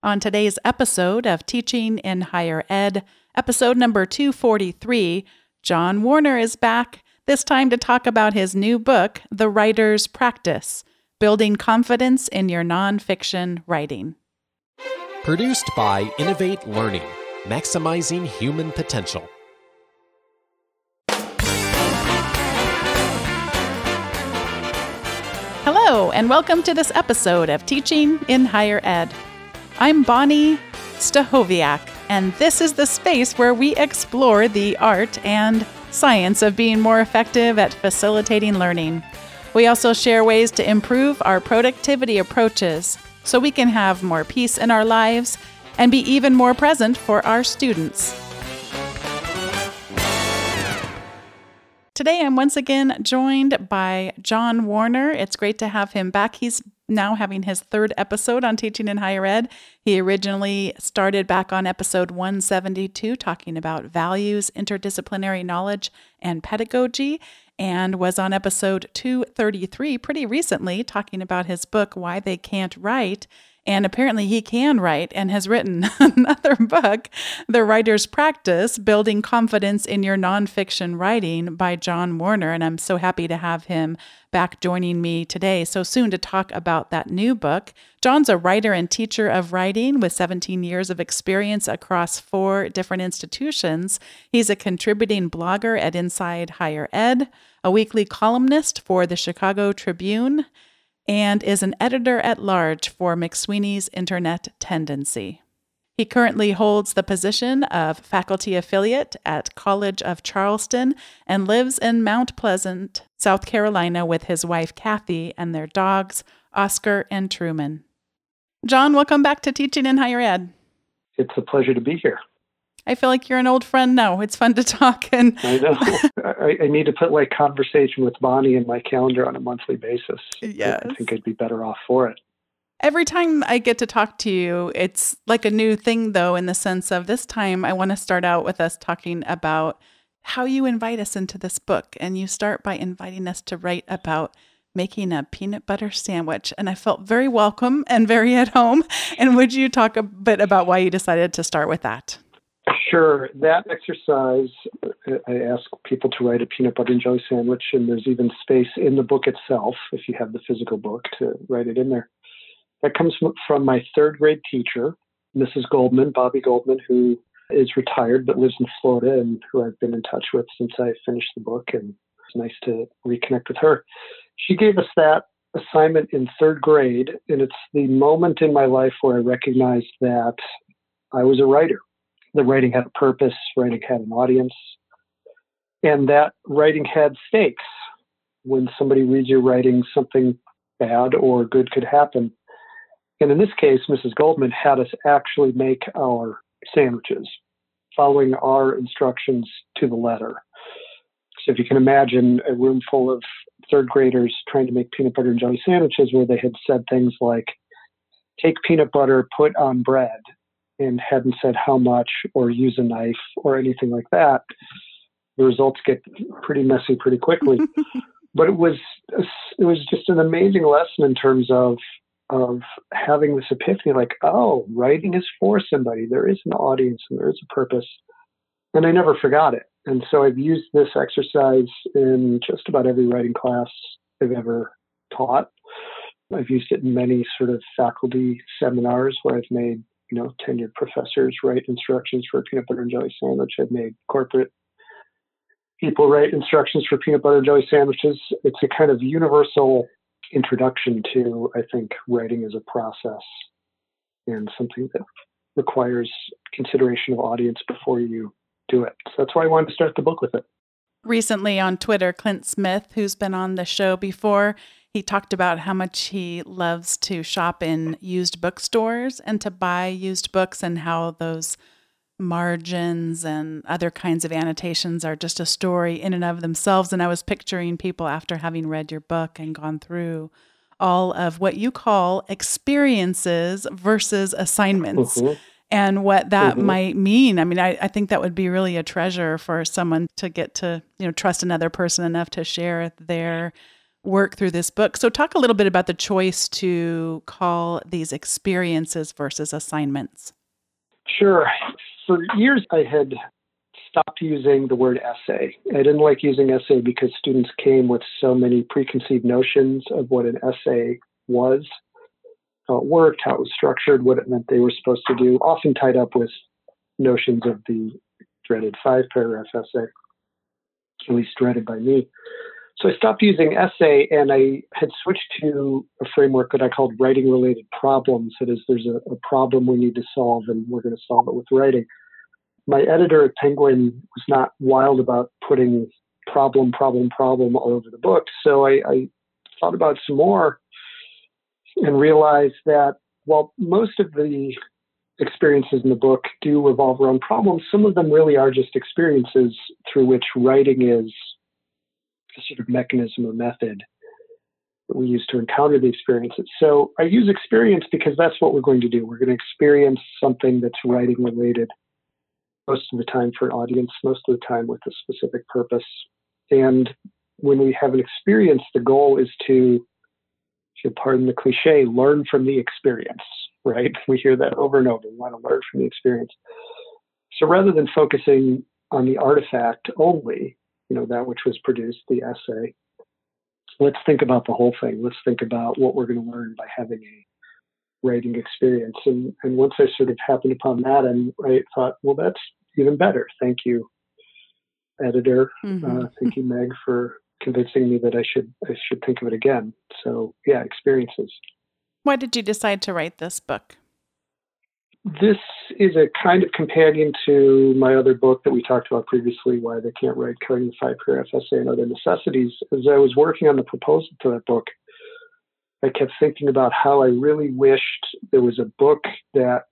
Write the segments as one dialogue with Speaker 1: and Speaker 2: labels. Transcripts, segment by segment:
Speaker 1: On today's episode of Teaching in Higher Ed, episode number 243, John Warner is back, this time to talk about his new book, The Writer's Practice Building Confidence in Your Nonfiction Writing.
Speaker 2: Produced by Innovate Learning, maximizing human potential.
Speaker 1: Hello, and welcome to this episode of Teaching in Higher Ed. I'm Bonnie Stachowiak, and this is the space where we explore the art and science of being more effective at facilitating learning. We also share ways to improve our productivity approaches so we can have more peace in our lives and be even more present for our students. Today, I'm once again joined by John Warner. It's great to have him back. He's now having his third episode on teaching in higher ed. He originally started back on episode 172, talking about values, interdisciplinary knowledge, and pedagogy, and was on episode 233 pretty recently, talking about his book, Why They Can't Write. And apparently, he can write and has written another book, The Writer's Practice Building Confidence in Your Nonfiction Writing by John Warner. And I'm so happy to have him back joining me today so soon to talk about that new book. John's a writer and teacher of writing with 17 years of experience across four different institutions. He's a contributing blogger at Inside Higher Ed, a weekly columnist for the Chicago Tribune and is an editor at large for McSweeney's Internet Tendency. He currently holds the position of faculty affiliate at College of Charleston and lives in Mount Pleasant, South Carolina, with his wife Kathy and their dogs, Oscar and Truman. John, welcome back to Teaching in Higher Ed.
Speaker 3: It's a pleasure to be here.
Speaker 1: I feel like you're an old friend now. It's fun to talk. And
Speaker 3: I know I, I, need to put like conversation with Bonnie in my calendar on a monthly basis.
Speaker 1: Yes.
Speaker 3: I think I'd be better off for it.
Speaker 1: Every time I get to talk to you, it's like a new thing, though, in the sense of this time, I want to start out with us talking about how you invite us into this book. And you start by inviting us to write about making a peanut butter sandwich. And I felt very welcome and very at home. And would you talk a bit about why you decided to start with that?
Speaker 3: Sure. That exercise, I ask people to write a peanut butter and jelly sandwich, and there's even space in the book itself, if you have the physical book, to write it in there. That comes from my third grade teacher, Mrs. Goldman, Bobby Goldman, who is retired but lives in Florida and who I've been in touch with since I finished the book. And it's nice to reconnect with her. She gave us that assignment in third grade, and it's the moment in my life where I recognized that I was a writer the writing had a purpose, writing had an audience, and that writing had stakes. When somebody reads your writing, something bad or good could happen. And in this case, Mrs. Goldman had us actually make our sandwiches, following our instructions to the letter. So if you can imagine a room full of third graders trying to make peanut butter and jelly sandwiches where they had said things like, take peanut butter, put on bread, and hadn't said how much or use a knife or anything like that, the results get pretty messy pretty quickly. but it was it was just an amazing lesson in terms of of having this epiphany like oh writing is for somebody. There is an audience and there is a purpose. And i never forgot it. And so i've used this exercise in just about every writing class i've ever taught. I've used it in many sort of faculty seminars where i've made you know, tenured professors write instructions for a peanut butter and jelly sandwich. I've made corporate people write instructions for peanut butter and jelly sandwiches. It's a kind of universal introduction to, I think, writing as a process and something that requires consideration of audience before you do it. So that's why I wanted to start the book with it.
Speaker 1: Recently on Twitter, Clint Smith, who's been on the show before, he talked about how much he loves to shop in used bookstores and to buy used books and how those margins and other kinds of annotations are just a story in and of themselves. And I was picturing people after having read your book and gone through all of what you call experiences versus assignments. Mm-hmm. And what that mm-hmm. might mean. I mean, I, I think that would be really a treasure for someone to get to, you know, trust another person enough to share their work through this book. So, talk a little bit about the choice to call these experiences versus assignments.
Speaker 3: Sure. For years, I had stopped using the word essay. I didn't like using essay because students came with so many preconceived notions of what an essay was, how it worked, how it was structured, what it meant they were supposed to do, often tied up with notions of the dreaded five paragraph essay, at least dreaded by me. So I stopped using essay and I had switched to a framework that I called writing related problems. That is, there's a, a problem we need to solve and we're going to solve it with writing. My editor at Penguin was not wild about putting problem, problem, problem all over the book. So I, I thought about some more and realized that while most of the experiences in the book do revolve around problems, some of them really are just experiences through which writing is of mechanism or method that we use to encounter the experiences. So I use experience because that's what we're going to do. We're going to experience something that's writing related most of the time for an audience, most of the time with a specific purpose. And when we have an experience, the goal is to, if you pardon the cliche, learn from the experience, right? We hear that over and over. We want to learn from the experience. So rather than focusing on the artifact only, you know, that which was produced, the essay, let's think about the whole thing. Let's think about what we're going to learn by having a writing experience. And, and once I sort of happened upon that, and I thought, well, that's even better. Thank you, editor. Mm-hmm. Uh, thank you, Meg, for convincing me that I should I should think of it again. So yeah, experiences.
Speaker 1: Why did you decide to write this book?
Speaker 3: This is a kind of companion to my other book that we talked about previously, Why They Can't Write Coding the Five Paragraph Essay and Other Necessities. As I was working on the proposal to that book, I kept thinking about how I really wished there was a book that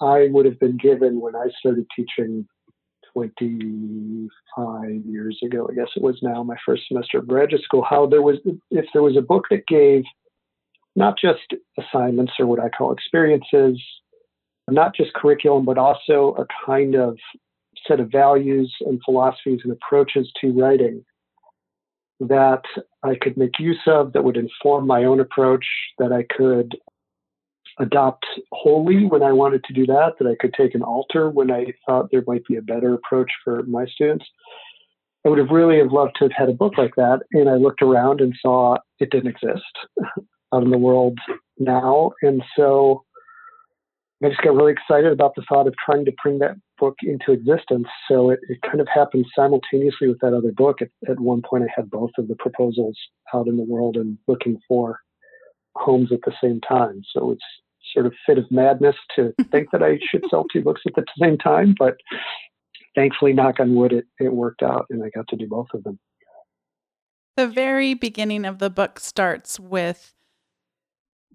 Speaker 3: I would have been given when I started teaching 25 years ago, I guess it was now, my first semester of graduate school, how there was, if there was a book that gave not just assignments or what I call experiences, not just curriculum, but also a kind of set of values and philosophies and approaches to writing that I could make use of that would inform my own approach, that I could adopt wholly when I wanted to do that, that I could take and alter when I thought there might be a better approach for my students. I would have really have loved to have had a book like that. And I looked around and saw it didn't exist out in the world now. And so I just got really excited about the thought of trying to bring that book into existence. So it, it kind of happened simultaneously with that other book. At, at one point, I had both of the proposals out in the world and looking for homes at the same time. So it's sort of fit of madness to think that I should sell two books at the same time, but thankfully, knock on wood, it, it worked out and I got to do both of them.
Speaker 1: The very beginning of the book starts with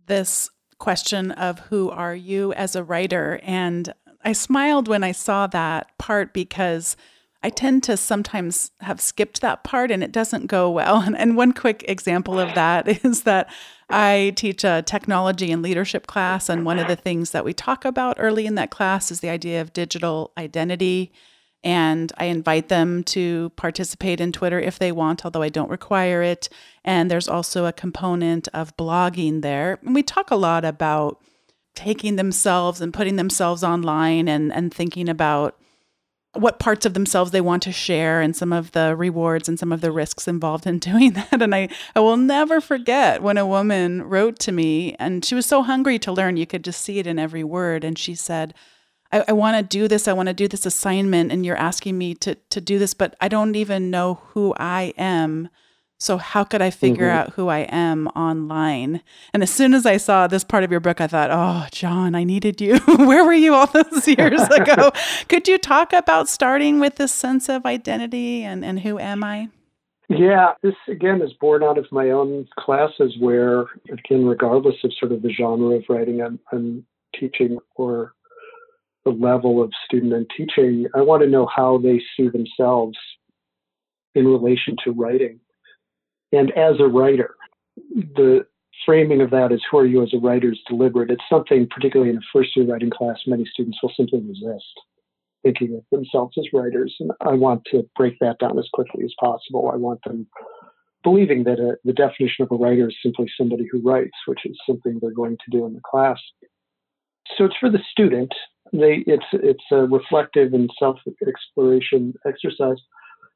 Speaker 1: this question of who are you as a writer? And I smiled when I saw that part because I tend to sometimes have skipped that part and it doesn't go well. And, and one quick example of that is that I teach a technology and leadership class, and one of the things that we talk about early in that class is the idea of digital identity. And I invite them to participate in Twitter if they want, although I don't require it. And there's also a component of blogging there. And we talk a lot about taking themselves and putting themselves online and, and thinking about what parts of themselves they want to share and some of the rewards and some of the risks involved in doing that. And I, I will never forget when a woman wrote to me and she was so hungry to learn. You could just see it in every word. And she said, I, I want to do this. I want to do this assignment. And you're asking me to, to do this, but I don't even know who I am. So how could I figure mm-hmm. out who I am online? And as soon as I saw this part of your book, I thought, "Oh, John, I needed you. Where were you all those years ago?" could you talk about starting with this sense of identity and and who am I?
Speaker 3: Yeah, this again is born out of my own classes where, again, regardless of sort of the genre of writing I'm, I'm teaching or the level of student I'm teaching, I want to know how they see themselves in relation to writing and as a writer. The framing of that is who are you as a writer is deliberate. It's something, particularly in a first year writing class, many students will simply resist thinking of themselves as writers. And I want to break that down as quickly as possible. I want them believing that a, the definition of a writer is simply somebody who writes, which is something they're going to do in the class. So it's for the student. They, it's it's a reflective and self exploration exercise,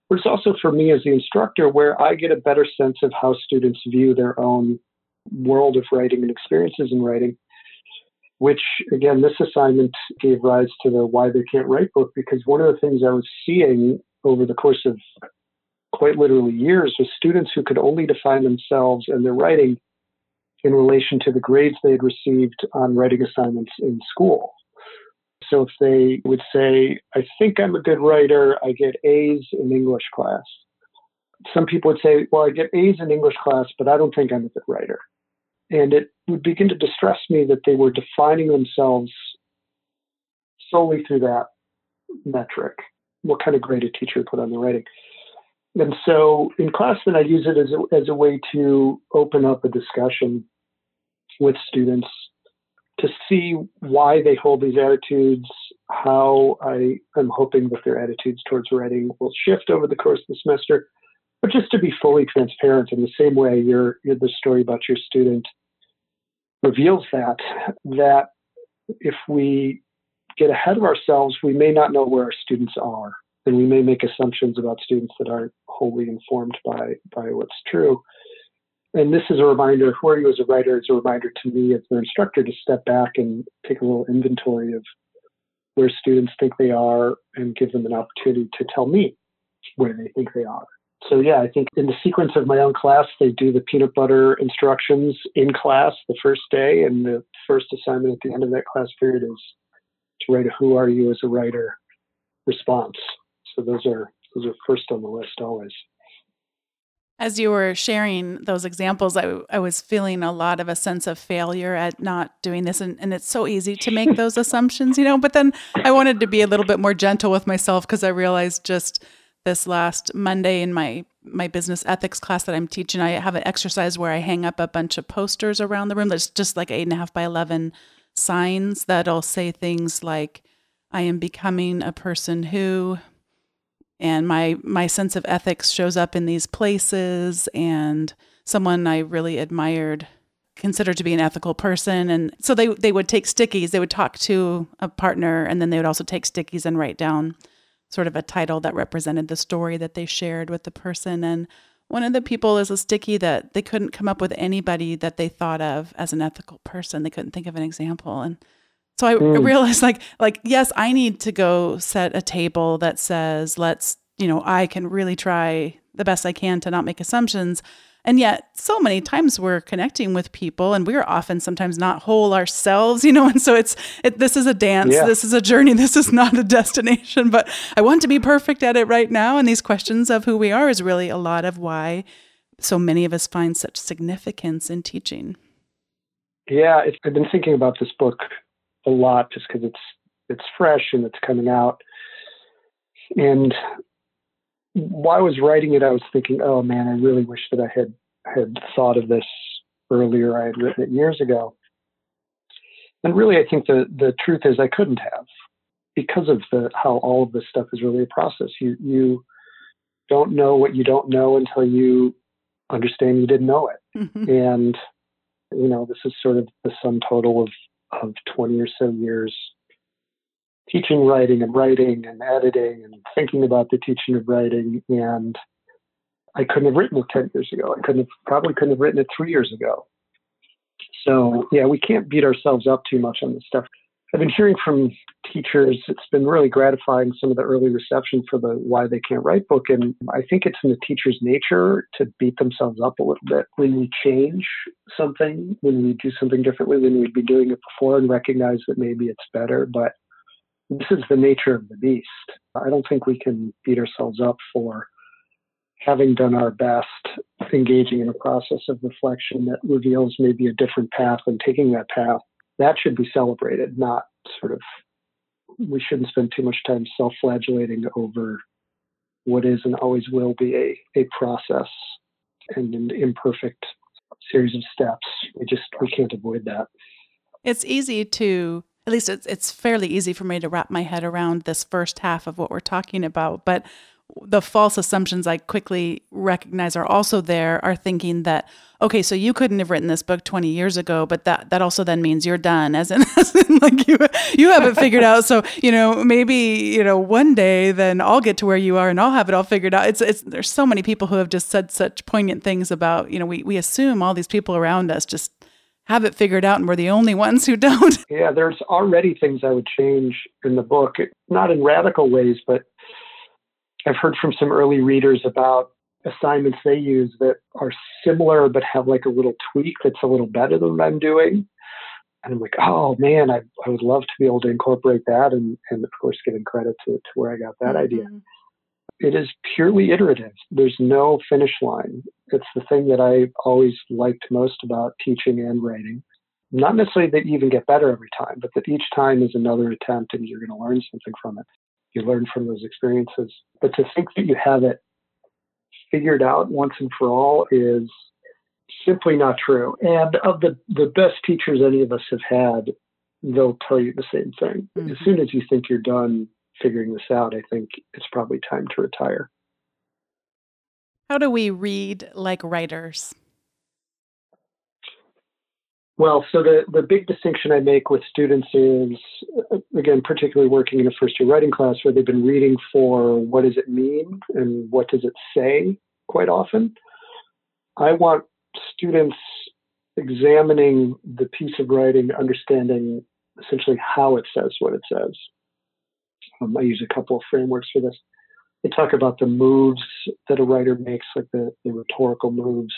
Speaker 3: but it's also for me as the instructor, where I get a better sense of how students view their own world of writing and experiences in writing. Which again, this assignment gave rise to the why they can't write book because one of the things I was seeing over the course of quite literally years with students who could only define themselves and their writing in relation to the grades they had received on writing assignments in school. So if they would say, I think I'm a good writer, I get A's in English class. Some people would say, Well, I get A's in English class, but I don't think I'm a good writer. And it would begin to distress me that they were defining themselves solely through that metric. What kind of grade a teacher put on the writing? And so in class, then I use it as a, as a way to open up a discussion with students to see why they hold these attitudes, how I am hoping that their attitudes towards writing will shift over the course of the semester, but just to be fully transparent in the same way your, your the story about your student reveals that, that if we get ahead of ourselves, we may not know where our students are and we may make assumptions about students that aren't wholly informed by by what's true. And this is a reminder for you as a writer, it's a reminder to me as their instructor to step back and take a little inventory of where students think they are and give them an opportunity to tell me where they think they are. So yeah, I think in the sequence of my own class, they do the peanut butter instructions in class the first day, and the first assignment at the end of that class period is to write a "Who are you as a writer?" response. So those are those are first on the list always.
Speaker 1: As you were sharing those examples, I, I was feeling a lot of a sense of failure at not doing this. And, and it's so easy to make those assumptions, you know. But then I wanted to be a little bit more gentle with myself because I realized just this last Monday in my my business ethics class that I'm teaching, I have an exercise where I hang up a bunch of posters around the room that's just like eight and a half by 11 signs that'll say things like, I am becoming a person who, and my my sense of ethics shows up in these places and someone I really admired considered to be an ethical person. And so they they would take stickies. They would talk to a partner and then they would also take stickies and write down sort of a title that represented the story that they shared with the person. And one of the people is a sticky that they couldn't come up with anybody that they thought of as an ethical person. They couldn't think of an example. And so I mm. realized like like yes, I need to go set a table that says let's, you know, I can really try the best I can to not make assumptions. And yet, so many times we're connecting with people, and we're often sometimes not whole ourselves, you know. And so it's it, this is a dance, yeah. this is a journey, this is not a destination. But I want to be perfect at it right now. And these questions of who we are is really a lot of why so many of us find such significance in teaching.
Speaker 3: Yeah, I've been thinking about this book a lot just because it's it's fresh and it's coming out. And while I was writing it, I was thinking, oh man, I really wish that I had had thought of this earlier. I had written it years ago. And really, I think the the truth is I couldn't have because of the how all of this stuff is really a process. You you don't know what you don't know until you understand you didn't know it. Mm-hmm. And you know, this is sort of the sum total of of 20 or so years teaching writing and writing and editing and thinking about the teaching of writing. And I couldn't have written it 10 years ago. I couldn't have, probably couldn't have written it three years ago. So, yeah, we can't beat ourselves up too much on this stuff. I've been hearing from teachers, it's been really gratifying some of the early reception for the Why They Can't Write book. And I think it's in the teacher's nature to beat themselves up a little bit when we change something, when we do something differently than we'd been doing it before and recognize that maybe it's better. But this is the nature of the beast. I don't think we can beat ourselves up for having done our best, engaging in a process of reflection that reveals maybe a different path and taking that path that should be celebrated, not sort of, we shouldn't spend too much time self flagellating over what is and always will be a, a process and an imperfect series of steps. We just, we can't avoid that.
Speaker 1: It's easy to, at least it's, it's fairly easy for me to wrap my head around this first half of what we're talking about. But the false assumptions I quickly recognize are also there are thinking that okay, so you couldn't have written this book 20 years ago, but that that also then means you're done as in, as in like you you have it figured out. So, you know, maybe, you know, one day then I'll get to where you are and I'll have it all figured out. It's it's there's so many people who have just said such poignant things about, you know, we we assume all these people around us just have it figured out and we're the only ones who don't.
Speaker 3: Yeah, there's already things I would change in the book, not in radical ways, but I've heard from some early readers about assignments they use that are similar but have like a little tweak that's a little better than what I'm doing. And I'm like, oh man, I, I would love to be able to incorporate that and, and of course giving credit to, to where I got that mm-hmm. idea. It is purely iterative. There's no finish line. It's the thing that I always liked most about teaching and writing. Not necessarily that you even get better every time, but that each time is another attempt and you're going to learn something from it you learn from those experiences. But to think that you have it figured out once and for all is simply not true. And of the, the best teachers any of us have had, they'll tell you the same thing. Mm-hmm. As soon as you think you're done figuring this out, I think it's probably time to retire.
Speaker 1: How do we read like writers?
Speaker 3: Well, so the, the big distinction I make with students is, uh, again, particularly working in a first year writing class where they've been reading for what does it mean and what does it say quite often. I want students examining the piece of writing, understanding essentially how it says what it says. Um, I use a couple of frameworks for this. I talk about the moves that a writer makes, like the, the rhetorical moves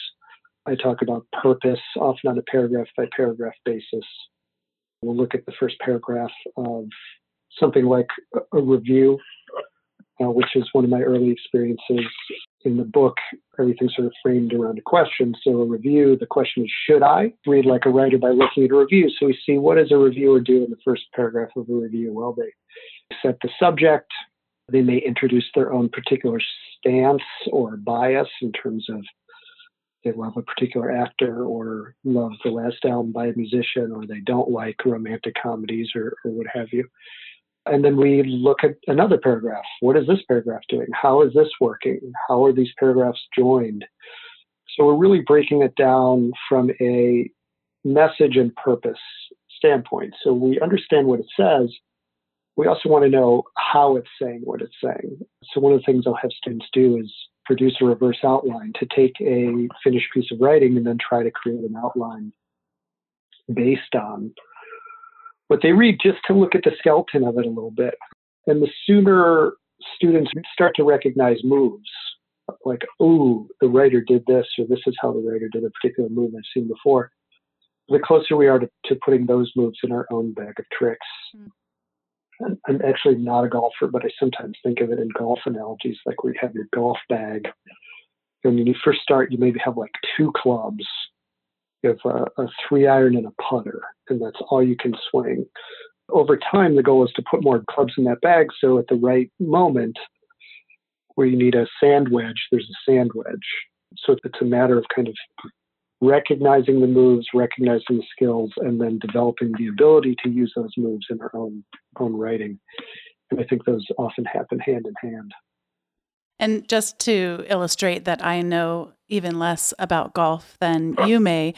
Speaker 3: I talk about purpose, often on a paragraph by paragraph basis. We'll look at the first paragraph of something like a review, uh, which is one of my early experiences in the book. Everything's sort of framed around a question. So, a review, the question is Should I read like a writer by looking at a review? So, we see what does a reviewer do in the first paragraph of a review? Well, they set the subject, they may introduce their own particular stance or bias in terms of they love a particular actor or love the last album by a musician or they don't like romantic comedies or, or what have you. And then we look at another paragraph. What is this paragraph doing? How is this working? How are these paragraphs joined? So we're really breaking it down from a message and purpose standpoint. So we understand what it says. We also want to know how it's saying what it's saying. So one of the things I'll have students do is produce a reverse outline, to take a finished piece of writing and then try to create an outline based on what they read, just to look at the skeleton of it a little bit. And the sooner students start to recognize moves, like, oh, the writer did this, or this is how the writer did a particular move I've seen before, the closer we are to, to putting those moves in our own bag of tricks. Mm. I'm actually not a golfer, but I sometimes think of it in golf analogies, like where you have your golf bag. And when you first start, you maybe have like two clubs. You have a, a three iron and a putter, and that's all you can swing. Over time, the goal is to put more clubs in that bag, so at the right moment, where you need a sand wedge, there's a sand wedge. So it's a matter of kind of recognizing the moves, recognizing the skills, and then developing the ability to use those moves in our own own writing. And I think those often happen hand in hand.
Speaker 1: And just to illustrate that I know even less about golf than you may,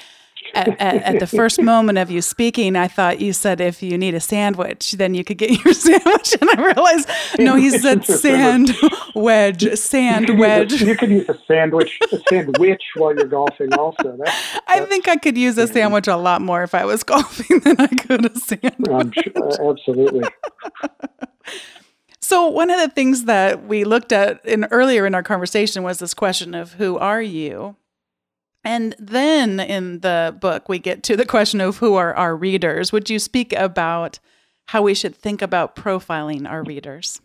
Speaker 1: at, at, at, the first moment of you speaking, I thought you said if you need a sandwich, then you could get your sandwich. And I realized, no, he said sand wedge, sand wedge.
Speaker 3: You could use a sandwich, a sandwich while you're golfing also.
Speaker 1: That's, I think I could use a sandwich a lot more if I was golfing than I could a sandwich.
Speaker 3: Sure, uh, absolutely.
Speaker 1: So one of the things that we looked at in earlier in our conversation was this question of who are you? And then in the book, we get to the question of who are our readers. Would you speak about how we should think about profiling our readers?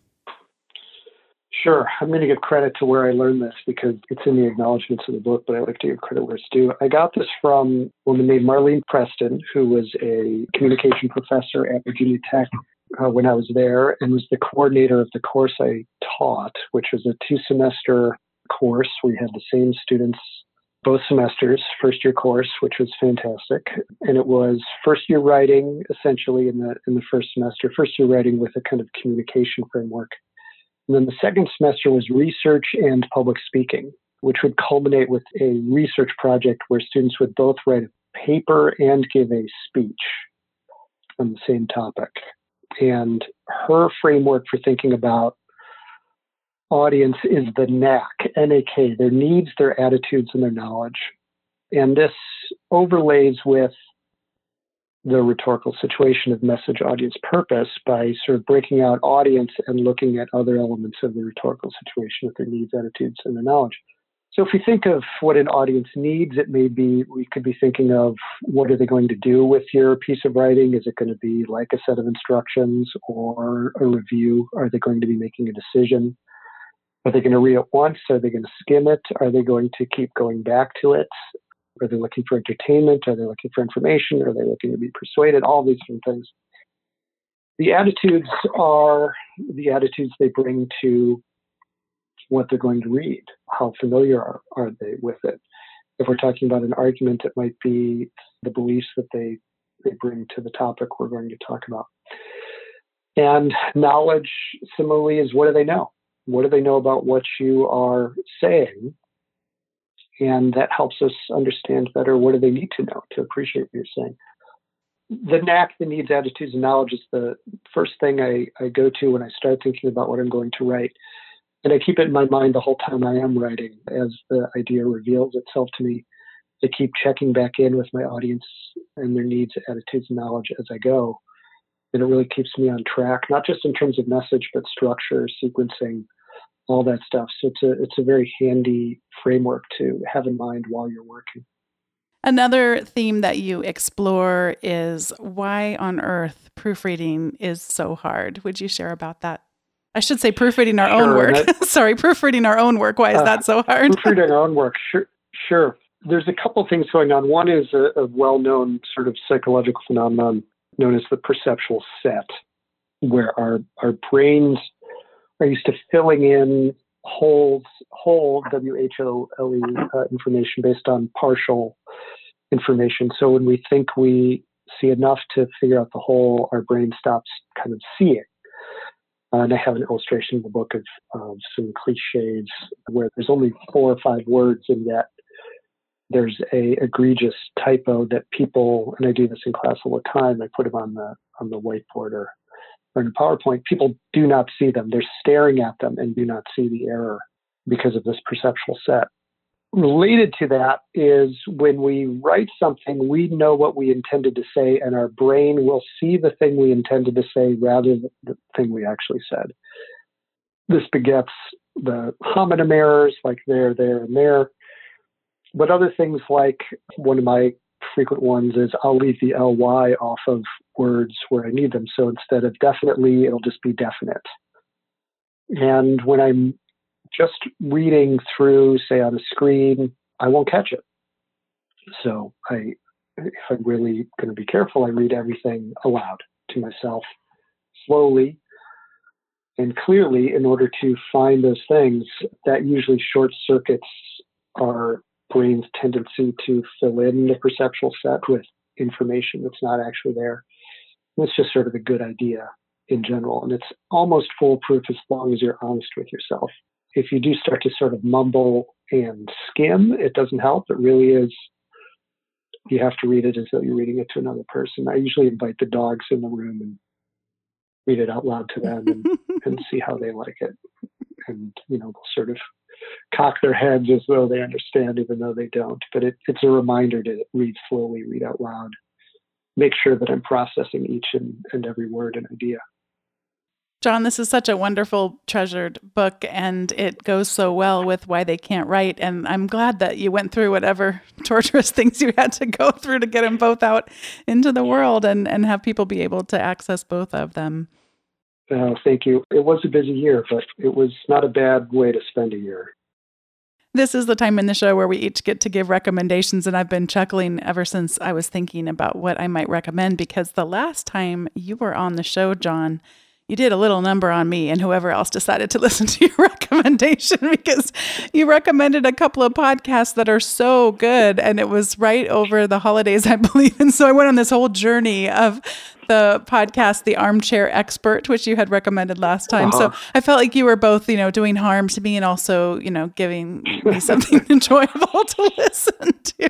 Speaker 3: Sure. I'm going to give credit to where I learned this because it's in the acknowledgments of the book, but I like to give credit where it's due. I got this from a woman named Marlene Preston, who was a communication professor at Virginia Tech uh, when I was there and was the coordinator of the course I taught, which was a two semester course. We had the same students both semesters, first year course, which was fantastic. And it was first year writing essentially in the in the first semester, first year writing with a kind of communication framework. And then the second semester was research and public speaking, which would culminate with a research project where students would both write a paper and give a speech on the same topic. And her framework for thinking about audience is the NAK, N-A-K, their needs, their attitudes, and their knowledge. And this overlays with the rhetorical situation of message audience purpose by sort of breaking out audience and looking at other elements of the rhetorical situation with their needs, attitudes, and their knowledge. So if we think of what an audience needs, it may be we could be thinking of what are they going to do with your piece of writing? Is it going to be like a set of instructions or a review? Are they going to be making a decision? Are they going to read it once? Are they going to skim it? Are they going to keep going back to it? Are they looking for entertainment? Are they looking for information? Are they looking to be persuaded? All these different things. The attitudes are the attitudes they bring to what they're going to read. How familiar are, are they with it? If we're talking about an argument, it might be the beliefs that they, they bring to the topic we're going to talk about. And knowledge, similarly, is what do they know? What do they know about what you are saying? And that helps us understand better what do they need to know to appreciate what you're saying. The NAK, the needs, attitudes, and knowledge is the first thing I, I go to when I start thinking about what I'm going to write. And I keep it in my mind the whole time I am writing as the idea reveals itself to me. I keep checking back in with my audience and their needs, attitudes, and knowledge as I go. And it really keeps me on track, not just in terms of message, but structure, sequencing, all that stuff. So it's a it's a very handy framework to have in mind while you're working.
Speaker 1: Another theme that you explore is why on earth proofreading is so hard. Would you share about that? I should say proofreading our sure, own work. That, Sorry, proofreading our own work. Why is uh, that so hard?
Speaker 3: proofreading our own work. Sure, sure. There's a couple things going on. One is a, a well-known sort of psychological phenomenon known as the perceptual set, where our our brains are used to filling in holes, whole W H O L E uh, information based on partial information. So when we think we see enough to figure out the whole, our brain stops kind of seeing. Uh, and I have an illustration in the book of, of some cliches where there's only four or five words, and yet there's a egregious typo that people, and I do this in class all the time. I put them on the on the whiteboard or or in PowerPoint, people do not see them. They're staring at them and do not see the error because of this perceptual set. Related to that is when we write something, we know what we intended to say, and our brain will see the thing we intended to say rather than the thing we actually said. This begets the homonym errors, like there, there, and there. But other things like one of my frequent ones is I'll leave the ly off of words where I need them. So instead of definitely, it'll just be definite. And when I'm just reading through, say on a screen, I won't catch it. So I, if I'm really going to be careful, I read everything aloud to myself slowly and clearly in order to find those things that usually short circuits our brain's tendency to fill in the perceptual set with information that's not actually there. It's just sort of a good idea in general. And it's almost foolproof as long as you're honest with yourself. If you do start to sort of mumble and skim, it doesn't help. It really is, you have to read it as though you're reading it to another person. I usually invite the dogs in the room and read it out loud to them and, and see how they like it. And, you know, they'll sort of cock their heads as though they understand, even though they don't. But it, it's a reminder to read slowly, read out loud, make sure that I'm processing each and, and every word and idea.
Speaker 1: John, this is such a wonderful, treasured book, and it goes so well with why they can't write. And I'm glad that you went through whatever torturous things you had to go through to get them both out into the world and, and have people be able to access both of them.
Speaker 3: Uh, thank you. It was a busy year, but it was not a bad way to spend a year.
Speaker 1: This is the time in the show where we each get to give recommendations, and I've been chuckling ever since I was thinking about what I might recommend because the last time you were on the show, John, you did a little number on me and whoever else decided to listen to your recommendation because you recommended a couple of podcasts that are so good and it was right over the holidays i believe. And so i went on this whole journey of the podcast the armchair expert which you had recommended last time. Uh-huh. so i felt like you were both you know doing harm to me and also you know giving me something enjoyable to listen to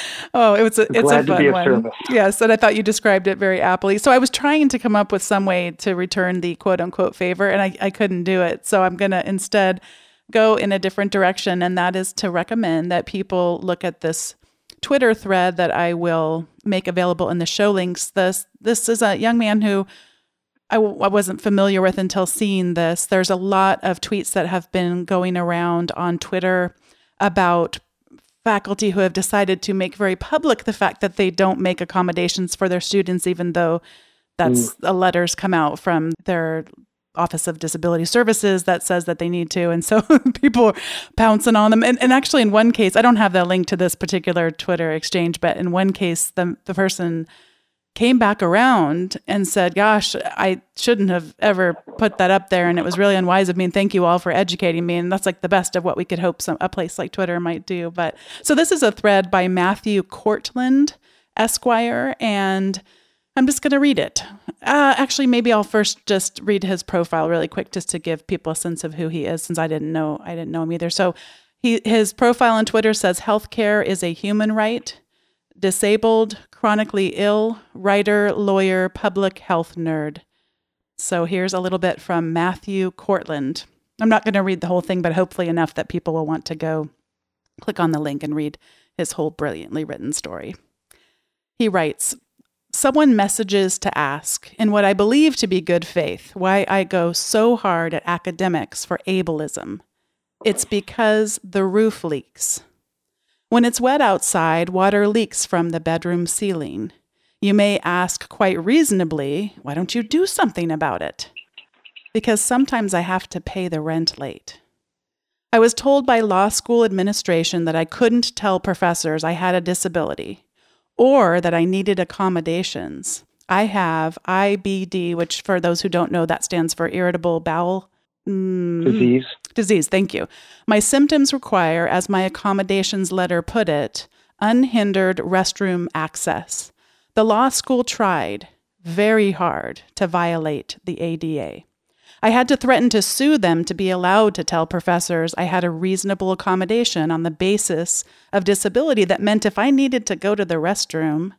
Speaker 1: oh, it was a, it's a fun one. Service. Yes, and I thought you described it very aptly. So I was trying to come up with some way to return the quote unquote favor, and I, I couldn't do it. So I'm going to instead go in a different direction, and that is to recommend that people look at this Twitter thread that I will make available in the show links. This this is a young man who I w- I wasn't familiar with until seeing this. There's a lot of tweets that have been going around on Twitter about faculty who have decided to make very public the fact that they don't make accommodations for their students, even though that's mm. letters come out from their Office of Disability Services that says that they need to. And so people are pouncing on them. And, and actually, in one case, I don't have the link to this particular Twitter exchange, but in one case, the, the person came back around and said, Gosh, I shouldn't have ever put that up there. And it was really unwise of me. And thank you all for educating me. And that's like the best of what we could hope some, a place like Twitter might do. But so this is a thread by Matthew Cortland, Esquire. And I'm just going to read it. Uh, actually, maybe I'll first just read his profile really quick just to give people a sense of who he is since I didn't know I didn't know him either. So he, his profile on Twitter says healthcare is a human right disabled, chronically ill, writer, lawyer, public health nerd. So here's a little bit from Matthew Cortland. I'm not going to read the whole thing, but hopefully enough that people will want to go click on the link and read his whole brilliantly written story. He writes Someone messages to ask, in what I believe to be good faith, why I go so hard at academics for ableism. It's because the roof leaks. When it's wet outside, water leaks from the bedroom ceiling. You may ask quite reasonably, why don't you do something about it? Because sometimes I have to pay the rent late. I was told by law school administration that I couldn't tell professors I had a disability or that I needed accommodations. I have IBD, which for those who don't know, that stands for irritable bowel
Speaker 3: mm, disease.
Speaker 1: Disease, thank you. My symptoms require, as my accommodations letter put it, unhindered restroom access. The law school tried very hard to violate the ADA. I had to threaten to sue them to be allowed to tell professors I had a reasonable accommodation on the basis of disability that meant if I needed to go to the restroom,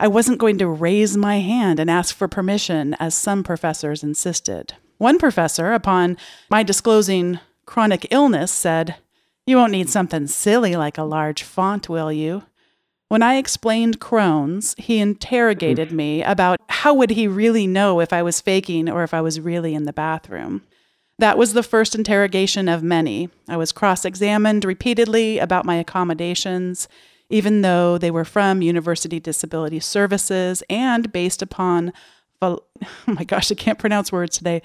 Speaker 1: I wasn't going to raise my hand and ask for permission, as some professors insisted. One professor, upon my disclosing chronic illness, said, You won't need something silly like a large font, will you? When I explained Crohn's, he interrogated me about how would he really know if I was faking or if I was really in the bathroom. That was the first interrogation of many. I was cross examined repeatedly about my accommodations, even though they were from University Disability Services and based upon, oh my gosh, I can't pronounce words today,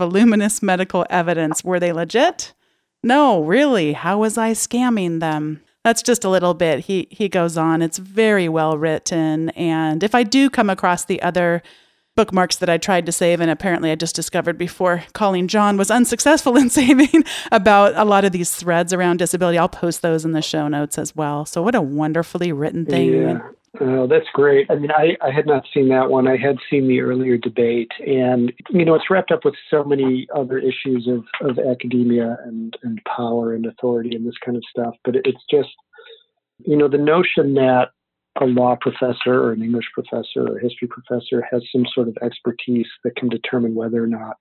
Speaker 1: voluminous medical evidence. Were they legit? No, really. How was I scamming them? That's just a little bit. He he goes on. It's very well written and if I do come across the other bookmarks that I tried to save and apparently I just discovered before calling John was unsuccessful in saving about a lot of these threads around disability, I'll post those in the show notes as well. So what a wonderfully written thing.
Speaker 3: Yeah. Oh, that's great. I mean, I, I had not seen that one. I had seen the earlier debate, and you know, it's wrapped up with so many other issues of, of academia and, and power and authority and this kind of stuff. But it's just, you know, the notion that a law professor or an English professor or a history professor has some sort of expertise that can determine whether or not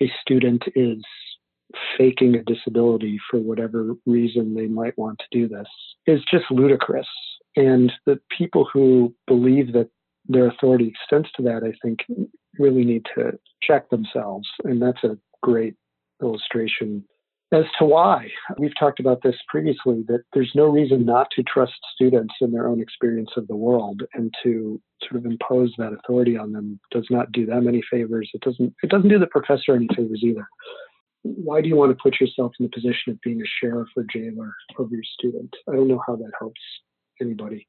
Speaker 3: a student is faking a disability for whatever reason they might want to do this is just ludicrous. And the people who believe that their authority extends to that, I think, really need to check themselves. And that's a great illustration as to why. We've talked about this previously that there's no reason not to trust students in their own experience of the world and to sort of impose that authority on them does not do them any favors. It doesn't it doesn't do the professor any favors either. Why do you want to put yourself in the position of being a sheriff or jailer over your student? I don't know how that helps anybody.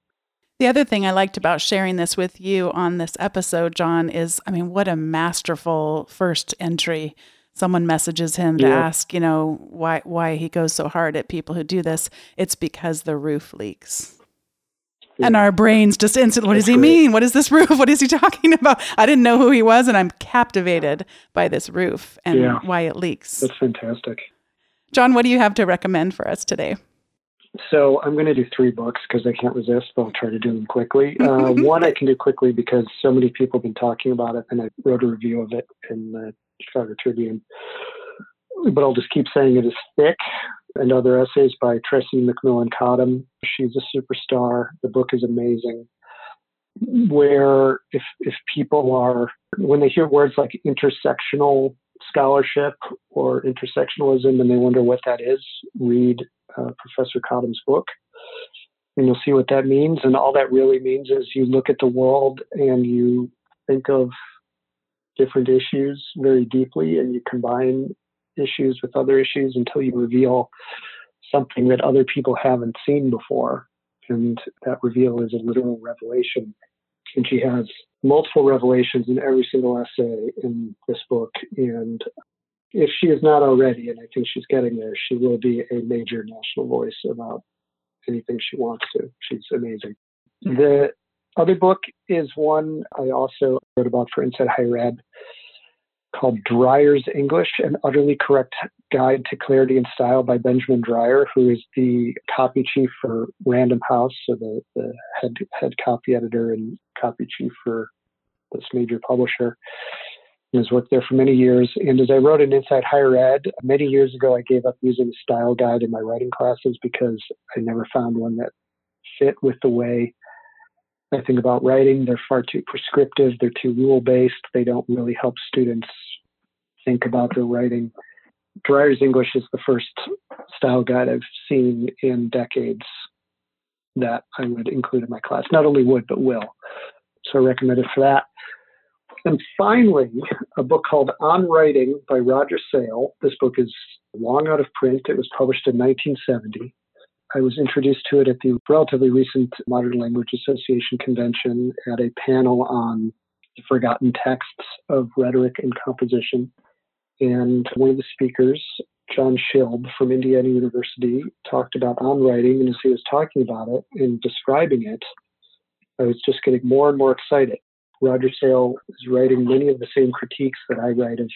Speaker 1: The other thing I liked about sharing this with you on this episode, John, is I mean, what a masterful first entry. Someone messages him to ask, you know, why why he goes so hard at people who do this. It's because the roof leaks. And our brains just instantly, what does he mean? What is this roof? What is he talking about? I didn't know who he was, and I'm captivated by this roof and
Speaker 3: Yeah.
Speaker 1: why it leaks.
Speaker 3: That's fantastic.
Speaker 1: John, what do you have to recommend for us today?
Speaker 3: So I'm going to do three books because I can't resist, but I'll try to do them quickly. Uh, one I can do quickly because so many people have been talking about it, and I wrote a review of it in the Chicago Tribune. But I'll just keep saying it is thick. And other essays by Tressie McMillan Cottom. She's a superstar. The book is amazing. Where if if people are when they hear words like intersectional scholarship or intersectionalism and they wonder what that is, read uh, Professor Cottom's book, and you'll see what that means. And all that really means is you look at the world and you think of different issues very deeply, and you combine issues with other issues until you reveal something that other people haven't seen before. And that reveal is a literal revelation. And she has multiple revelations in every single essay in this book. And if she is not already, and I think she's getting there, she will be a major national voice about anything she wants to. She's amazing. The other book is one I also wrote about for Inside Higher Ed called Dreyer's English An Utterly Correct Guide to Clarity and Style by Benjamin Dreyer, who is the copy chief for Random House, so the, the head, head copy editor and copy chief for this major publisher. Has worked there for many years. And as I wrote in Inside Higher Ed, many years ago, I gave up using a style guide in my writing classes because I never found one that fit with the way I think about writing. They're far too prescriptive, they're too rule based, they don't really help students think about their writing. Dreyer's English is the first style guide I've seen in decades that I would include in my class. Not only would, but will. So I recommend it for that. And finally, a book called On Writing by Roger Sale. This book is long out of print. It was published in 1970. I was introduced to it at the relatively recent Modern Language Association convention at a panel on the forgotten texts of rhetoric and composition. And one of the speakers, John Schilb from Indiana University, talked about on writing. And as he was talking about it and describing it, I was just getting more and more excited. Roger Sale is writing many of the same critiques that I write of,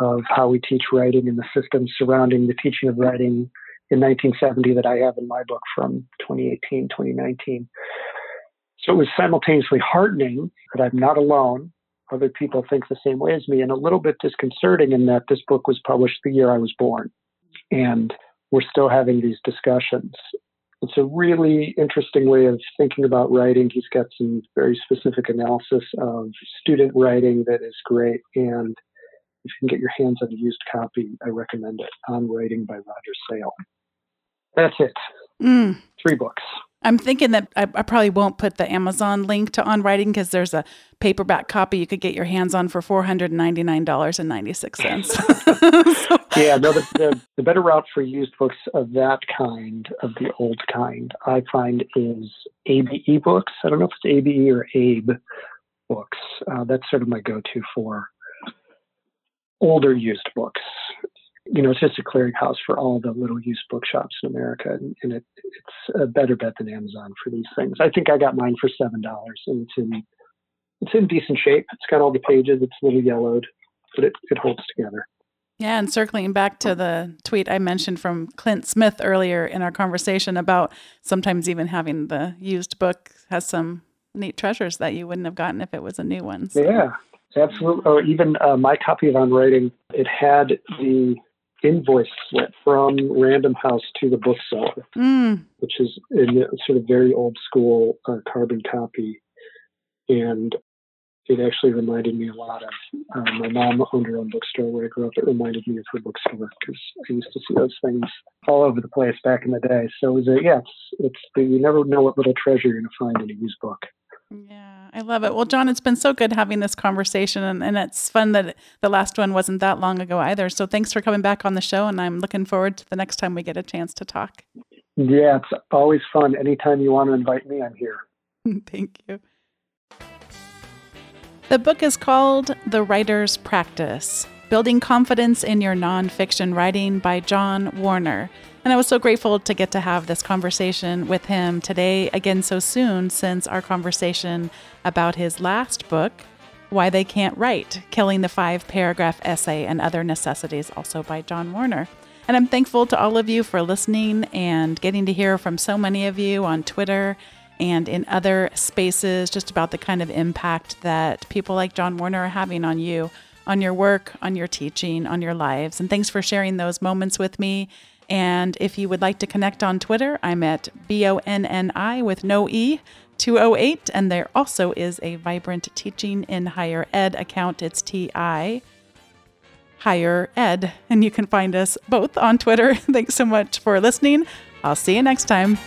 Speaker 3: of how we teach writing and the systems surrounding the teaching of writing in 1970 that I have in my book from 2018, 2019. So it was simultaneously heartening that I'm not alone. Other people think the same way as me, and a little bit disconcerting in that this book was published the year I was born. And we're still having these discussions. It's a really interesting way of thinking about writing. He's got some very specific analysis of student writing that is great. And if you can get your hands on a used copy, I recommend it. On Writing by Roger Sale. That's it.
Speaker 1: Mm.
Speaker 3: Three books.
Speaker 1: I'm thinking that I, I probably won't put the Amazon link to On Writing because there's a paperback copy you could get your hands on for four hundred
Speaker 3: Yeah, no, the, the, the better route for used books of that kind, of the old kind, I find is ABE books. I don't know if it's ABE or ABE books. Uh, that's sort of my go to for older used books. You know, it's just a clearinghouse for all the little used bookshops in America, and, and it, it's a better bet than Amazon for these things. I think I got mine for seven dollars, and it's in it's in decent shape. It's got all the pages. It's a little yellowed, but it, it holds together.
Speaker 1: Yeah, and circling back to the tweet I mentioned from Clint Smith earlier in our conversation about sometimes even having the used book has some neat treasures that you wouldn't have gotten if it was a new one. So.
Speaker 3: Yeah, absolutely. Or even uh, my copy of On Writing, it had the invoice slip from Random House to the bookseller,
Speaker 1: Mm,
Speaker 3: which is in a sort of very old school uh, carbon copy. And it actually reminded me a lot of uh, my mom owned her own bookstore where I grew up. It reminded me of her bookstore because I used to see those things all over the place back in the day. So it was a, yeah, it's, it's the, you never know what little treasure you're going to find in a used book.
Speaker 1: yeah, I love it. Well, John, it's been so good having this conversation, and, and it's fun that the last one wasn't that long ago either. So thanks for coming back on the show, and I'm looking forward to the next time we get a chance to talk.
Speaker 3: Yeah, it's always fun. Anytime you want to invite me, I'm here.
Speaker 1: Thank you. The book is called The Writer's Practice Building Confidence in Your Nonfiction Writing by John Warner. And I was so grateful to get to have this conversation with him today, again, so soon since our conversation about his last book, Why They Can't Write Killing the Five Paragraph Essay and Other Necessities, also by John Warner. And I'm thankful to all of you for listening and getting to hear from so many of you on Twitter and in other spaces just about the kind of impact that people like John Warner are having on you, on your work, on your teaching, on your lives. And thanks for sharing those moments with me. And if you would like to connect on Twitter, I'm at B O N N I with no E. 208 and there also is a vibrant teaching in higher ed account. It's ti higher ed. And you can find us both on twitter. Thanks so much for listening. I'll see you next time